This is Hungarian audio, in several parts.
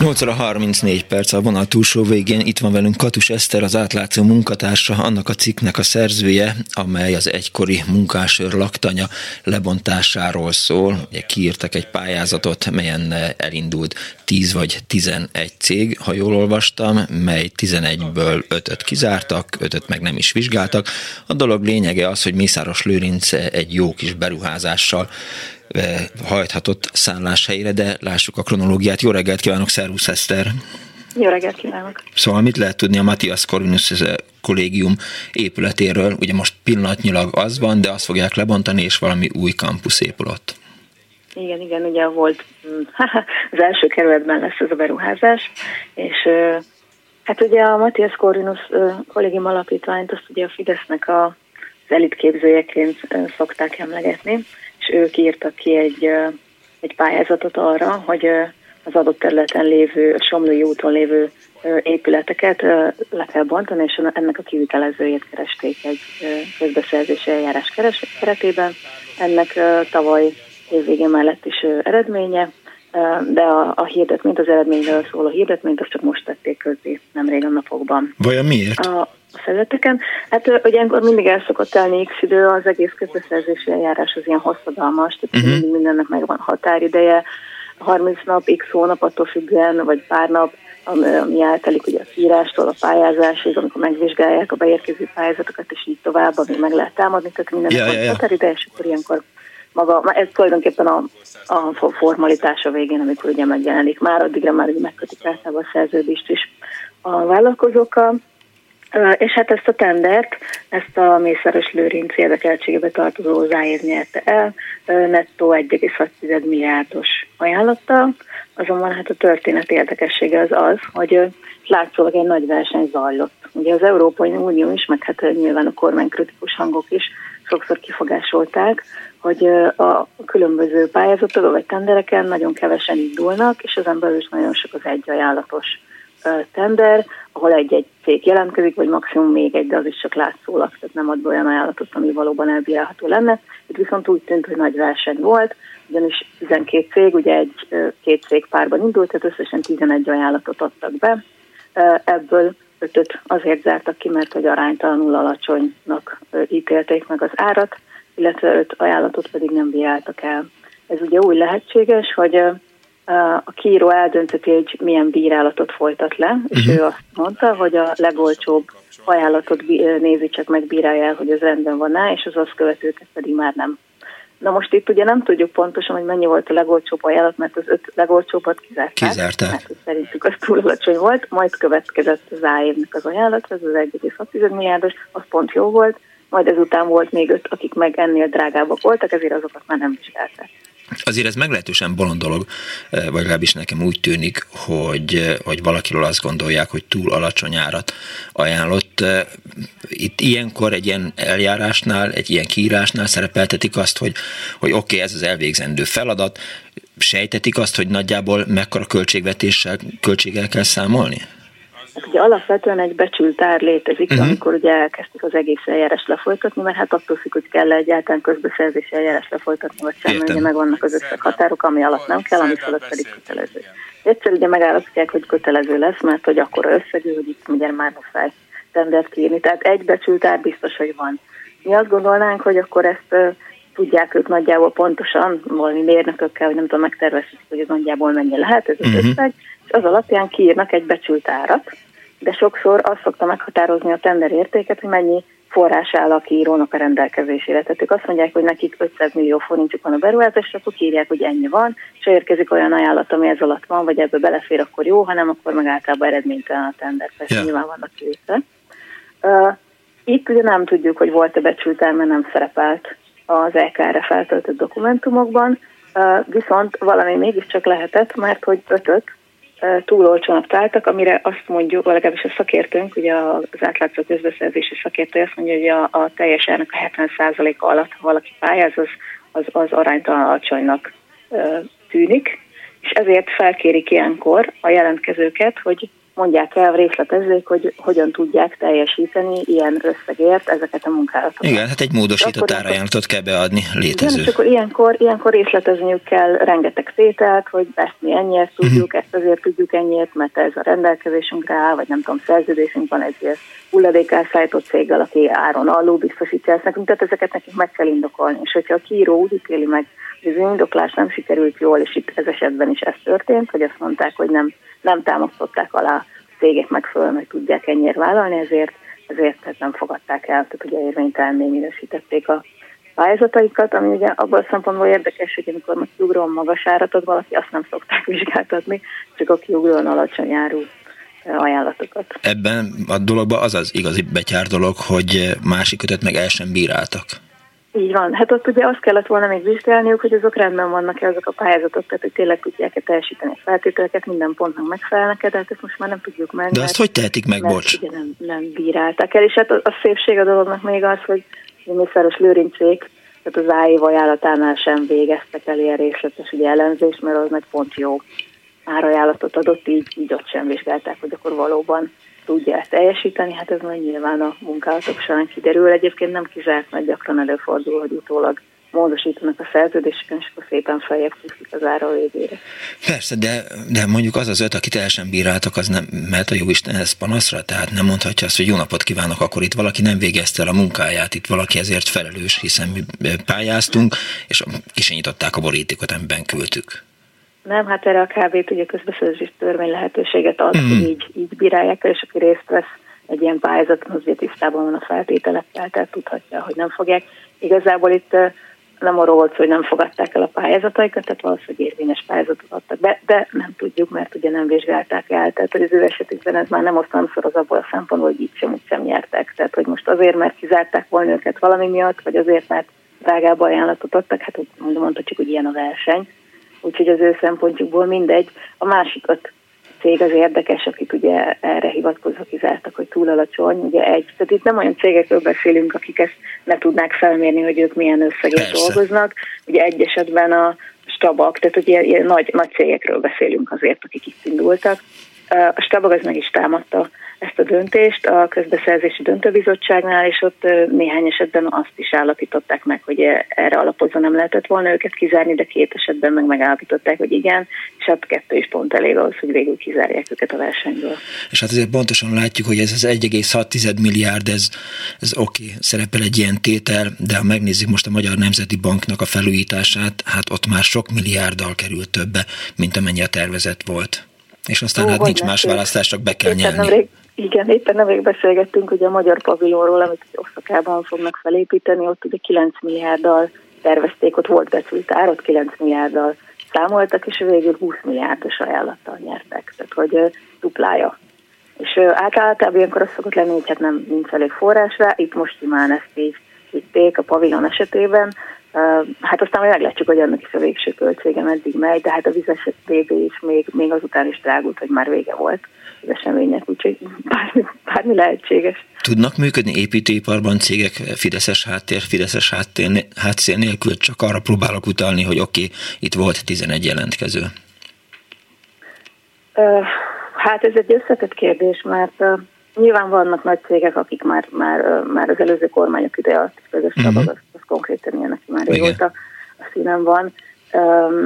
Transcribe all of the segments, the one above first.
8 óra 34 perc a vonal túlsó végén. Itt van velünk Katus Eszter, az átlátszó munkatársa, annak a cikknek a szerzője, amely az egykori munkásőr laktanya lebontásáról szól. Ugye kiírtak egy pályázatot, melyen elindult 10 vagy 11 cég, ha jól olvastam, mely 11-ből 5-öt kizártak, 5-öt meg nem is vizsgáltak. A dolog lényege az, hogy Mészáros Lőrinc egy jó kis beruházással hajthatott szálláshelyre, de lássuk a kronológiát. Jó reggelt kívánok, Szervusz Eszter! Jó reggelt kívánok! Szóval mit lehet tudni a Matthias Corvinus kollégium épületéről? Ugye most pillanatnyilag az van, de azt fogják lebontani, és valami új kampusz épül ott. Igen, igen, ugye volt az első kerületben lesz ez a beruházás, és hát ugye a Matthias Corvinus kollégium alapítványt azt ugye a Fidesznek a, az elitképzőjeként szokták emlegetni, és ők írtak ki egy, egy pályázatot arra, hogy az adott területen lévő, a Somlói úton lévő épületeket le kell bontani, és ennek a kivitelezőjét keresték egy közbeszerzési eljárás keretében. Ennek tavaly évvégén mellett is eredménye, de a, a hirdetményt, az eredményről szóló hirdetményt azt csak most tették közzé, nem régen napokban. Vajon miért? A, a felületeken. Hát ugye ilyenkor mindig el szokott telni x idő, az egész közbeszerzési eljárás az ilyen hosszadalmas, tehát uh-huh. mindennek megvan határideje, 30 nap, x hónap attól függően, vagy pár nap, ami eltelik ugye a kiírástól a pályázásig, amikor megvizsgálják a beérkező pályázatokat, és így tovább, amíg meg lehet támadni, tehát mindennek ja, van ja, ja. határideje, és akkor ilyenkor maga, ez tulajdonképpen a, a formalitás a végén, amikor ugye megjelenik. Már addigra már megkötik általában a szerződést is a vállalkozókkal. És hát ezt a tendert, ezt a Mészáros Lőrinc érdekeltségebe tartozó hozzáér nyerte el, nettó 1,6 milliárdos ajánlattal, azonban hát a történet érdekessége az az, hogy látszólag egy nagy verseny zajlott. Ugye az Európai Unió is, meg hát nyilván a kormánykritikus hangok is sokszor kifogásolták, hogy a különböző pályázatok vagy tendereken nagyon kevesen indulnak, és az belül is nagyon sok az egy ajánlatos tender, ahol egy-egy cég jelentkezik, vagy maximum még egy, de az is csak látszólag, tehát nem ad olyan ajánlatot, ami valóban elbírálható lenne. Itt viszont úgy tűnt, hogy nagy verseny volt, ugyanis 12 cég, ugye egy két cég párban indult, tehát összesen 11 ajánlatot adtak be. Ebből ötöt azért zártak ki, mert hogy aránytalanul alacsonynak ítélték meg az árat, illetve öt ajánlatot pedig nem bíráltak el. Ez ugye úgy lehetséges, hogy a kiíró eldöntöti, hogy milyen bírálatot folytat le, és uh-huh. ő azt mondta, hogy a legolcsóbb ajánlatot nézi csak meg, bírálja el, hogy ez rendben van-e, és az azt követőket pedig már nem. Na most itt ugye nem tudjuk pontosan, hogy mennyi volt a legolcsóbb ajánlat, mert az öt legolcsóbbat kizárták. Kizárták. Mert szerintük az túl alacsony volt, majd következett az áévnek az ajánlat, ez az 1,6 milliárdos, az pont jó volt, majd ezután volt még öt, akik meg ennél drágábbak voltak, ezért azokat már nem vizsgálták. Azért ez meglehetősen bolond dolog, eh, vagy legalábbis nekem úgy tűnik, hogy, eh, hogy valakiről azt gondolják, hogy túl alacsony árat ajánlott. Eh, itt ilyenkor egy ilyen eljárásnál, egy ilyen kiírásnál szerepeltetik azt, hogy, hogy oké, okay, ez az elvégzendő feladat, sejtetik azt, hogy nagyjából mekkora költségvetéssel, költséggel kell számolni? Ugye alapvetően egy becsült ár létezik, uh-huh. amikor ugye elkezdték az egész eljárás lefolytatni, mert hát attól függ, hogy kell egyáltalán közbeszerzési eljárás lefolytatni, vagy sem, ugye megvannak az összeg határok, ami alatt nem kell, ami alatt pedig kötelező. Egyszer ugye megállapítják, hogy kötelező lesz, mert hogy akkor összegű, hogy itt ugye már muszáj tendert kiírni. Tehát egy becsült ár biztos, hogy van. Mi azt gondolnánk, hogy akkor ezt uh, tudják ők nagyjából pontosan, valami mérnökökkel, hogy nem tudom, megtervezni, hogy ez nagyjából mennyi lehet ez az uh-huh. összeg, és az alapján kiírnak egy becsült árat, de sokszor azt szokta meghatározni a tender értéket, hogy mennyi forrás áll a kiírónak a rendelkezésére. Tehát ők azt mondják, hogy nekik 500 millió forintjuk van a beruházásra, akkor kírják, hogy ennyi van, és ha érkezik olyan ajánlat, ami ez alatt van, vagy ebbe belefér, akkor jó, hanem akkor meg általában eredménytelen a tender. Persze yeah. nyilván vannak kivétel. Uh, itt ugye nem tudjuk, hogy volt-e becsült mert nem szerepelt az EKR-re feltöltött dokumentumokban, uh, viszont valami mégiscsak lehetett, mert hogy ötöt túl olcsónak találtak, amire azt mondjuk, legalábbis a szakértőnk, ugye az átlátszó közbeszerzési szakértő azt mondja, hogy a, a teljes árnak a 70%-a alatt, ha valaki pályáz, az, az, az aránytalan alacsonynak tűnik, és ezért felkérik ilyenkor a jelentkezőket, hogy mondják el, részletezzék, hogy hogyan tudják teljesíteni ilyen összegért ezeket a munkálatokat. Igen, hát egy módosított árajánlatot kell beadni létező. Igen, és akkor ilyenkor, ilyenkor részletezniük kell rengeteg tételt, hogy ezt mi ennyiért tudjuk, uh-huh. ezt azért tudjuk ennyiért, mert ez a rendelkezésünkre áll, vagy nem tudom, szerződésünk van egy hulladékelszállító céggel, aki áron alul biztosítja ezt nekünk, tehát ezeket nekünk meg kell indokolni. És hogyha a kiíró úgy ítéli meg, hogy az indoklás nem sikerült jól, és itt ez esetben is ez történt, hogy azt mondták, hogy nem nem támasztották alá a cégek megfelelően, hogy tudják ennyire vállalni, ezért, ezért tehát nem fogadták el, tehát ugye érvénytelenné minősítették a pályázataikat, ami ugye abban a szempontból érdekes, hogy amikor most kiugróan magas árat ad valaki, azt nem szokták vizsgáltatni, csak a kiugróan alacsony áru ajánlatokat. Ebben a dologban az az igazi betyár dolog, hogy másik kötet meg el sem bíráltak. Így van. Hát ott ugye azt kellett volna még vizsgálniuk, hogy azok rendben vannak-e azok a pályázatok, tehát hogy tényleg tudják-e teljesíteni a feltételeket, minden pontnak megfelelnek-e, de hát ezt most már nem tudjuk meg. De azt hogy tehetik meg, mert bocs? Ugye nem, nem bírálták el, és hát a, a szépség a dolognak még az, hogy a Mészáros Lőrincék, tehát az AIV ajánlatánál sem végeztek el ilyen részletes ugye elemzést, mert az nagy pont jó árajánlatot adott, így, így ott sem vizsgálták, hogy akkor valóban tudja ezt teljesíteni, hát ez majd nyilván a munkálatok során kiderül. Egyébként nem kizárt, mert gyakran előfordul, hogy utólag módosítanak a szerződéseken, és akkor szépen feljebb kúszik az ára végére. Persze, de, de mondjuk az az öt, akit el sem bíráltak, az nem mert a jó ez panaszra, tehát nem mondhatja azt, hogy jó napot kívánok, akkor itt valaki nem végezte el a munkáját, itt valaki ezért felelős, hiszen mi pályáztunk, és kisinyították a borítékot, amiben küldtük. Nem, hát erre a kb ugye közbeszerzés törvény lehetőséget ad, mm. hogy így, így bírálják és aki részt vesz egy ilyen pályázaton, azért tisztában van a feltételekkel, tehát tudhatja, hogy nem fogják. Igazából itt nem arról volt hogy nem fogadták el a pályázataikat, tehát valószínűleg érvényes pályázatot adtak be, de nem tudjuk, mert ugye nem vizsgálták el. Tehát az ő esetükben ez már nem osztálymszor az abból a szempontból, hogy így sem úgy sem nyertek. Tehát, hogy most azért, mert kizárták volna őket valami miatt, vagy azért, mert drágább ajánlatot adtak, hát mondom, mondhatjuk, hogy ilyen a verseny úgyhogy az ő szempontjukból mindegy. A másikat cég az érdekes, akik ugye erre hivatkozva kizártak, hogy túl alacsony, ugye egy. Tehát itt nem olyan cégekről beszélünk, akik ezt ne tudnák felmérni, hogy ők milyen összegét dolgoznak. Ugye egy esetben a stabak, tehát ugye ilyen nagy, nagy cégekről beszélünk azért, akik itt indultak. A stabak az meg is támadta ezt a döntést a közbeszerzési döntőbizottságnál, és ott néhány esetben azt is állapították meg, hogy erre alapozva nem lehetett volna őket kizárni, de két esetben meg megállapították, hogy igen, és hát kettő is pont elég ahhoz, hogy végül kizárják őket a versenyből. És hát azért pontosan látjuk, hogy ez az 1,6 milliárd, ez, ez oké, okay, szerepel egy ilyen tétel, de ha megnézzük most a Magyar Nemzeti Banknak a felújítását, hát ott már sok milliárddal került többe, mint amennyi a tervezet volt. És aztán Ó, hát nincs más választás, csak be kell nyelni. Nemrég, igen, éppen nemrég beszélgettünk ugye a magyar pavilonról, amit Oszakában fognak felépíteni, ott ugye 9 milliárddal tervezték, ott volt becsült ár, ott 9 milliárddal számoltak, és végül 20 milliárdos ajánlattal nyertek, tehát hogy duplája. És általában ilyenkor az szokott lenni, hogy hát nem nincs elég forrás rá, itt most simán ezt így vitték a pavilon esetében, Hát aztán majd meglátjuk, hogy annak is a végső költsége meddig megy, de hát a vizes BB is még, még azután is drágult, hogy már vége volt az események, úgyhogy bármi, bármi lehetséges. Tudnak működni építőiparban cégek Fideszes háttér, Fideszes háttér, háttér nélkül, csak arra próbálok utalni, hogy oké, okay, itt volt 11 jelentkező. Hát ez egy összetett kérdés, mert nyilván vannak nagy cégek, akik már, már, már az előző kormányok ideje alatt közös uh-huh. az, az konkrétan ilyen, aki már régóta a színen van.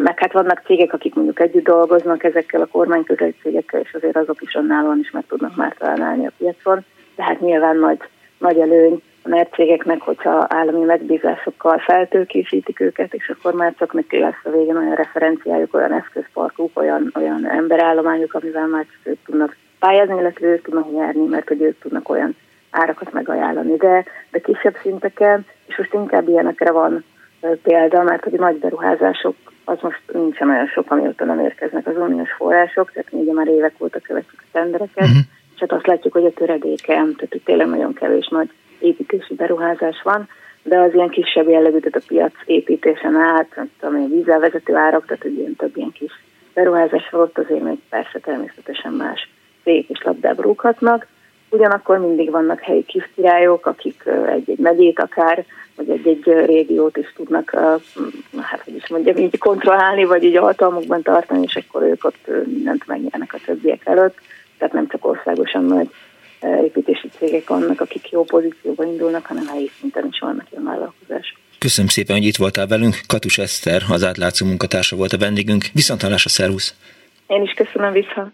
Meg hát vannak cégek, akik mondjuk együtt dolgoznak ezekkel a kormány közeli cégekkel, és azért azok is önállóan is meg tudnak már találni a piacon. De hát nyilván nagy, nagy előny a NER cégeknek, hogyha állami megbízásokkal feltőkésítik őket, és akkor már csak neki lesz a végén olyan referenciájuk, olyan eszközparkuk, olyan, olyan emberállományuk, amivel már csak ők tudnak pályázni, illetve ők tudnak nyerni, mert hogy ők tudnak olyan árakat megajánlani. De, de kisebb szinteken, és most inkább ilyenekre van példa, mert hogy nagy beruházások, az most nincsen olyan sok, amióta nem érkeznek az uniós források, tehát ugye már évek óta követjük a tendereket, uh-huh. és hát azt látjuk, hogy a töredékem, tehát hogy tényleg nagyon kevés nagy építési beruházás van, de az ilyen kisebb jellegű, tehát a piac építésen át, ami vízelvezető árak, tehát ilyen több ilyen kis beruházás volt, azért még persze természetesen más cégek is labdába rúghatnak. Ugyanakkor mindig vannak helyi kiszkirályok, akik egy-egy megyét akár, vagy egy-egy régiót is tudnak, hát hogy is mondjam, így kontrollálni, vagy így a hatalmukban tartani, és akkor ők ott mindent megnyernek a többiek előtt. Tehát nem csak országosan nagy építési cégek vannak, akik jó pozícióban indulnak, hanem helyi szinten is vannak ilyen vállalkozások. Köszönöm szépen, hogy itt voltál velünk. Katus Eszter, az átlátszó munkatársa volt a vendégünk. A szervusz! Én is köszönöm vissza.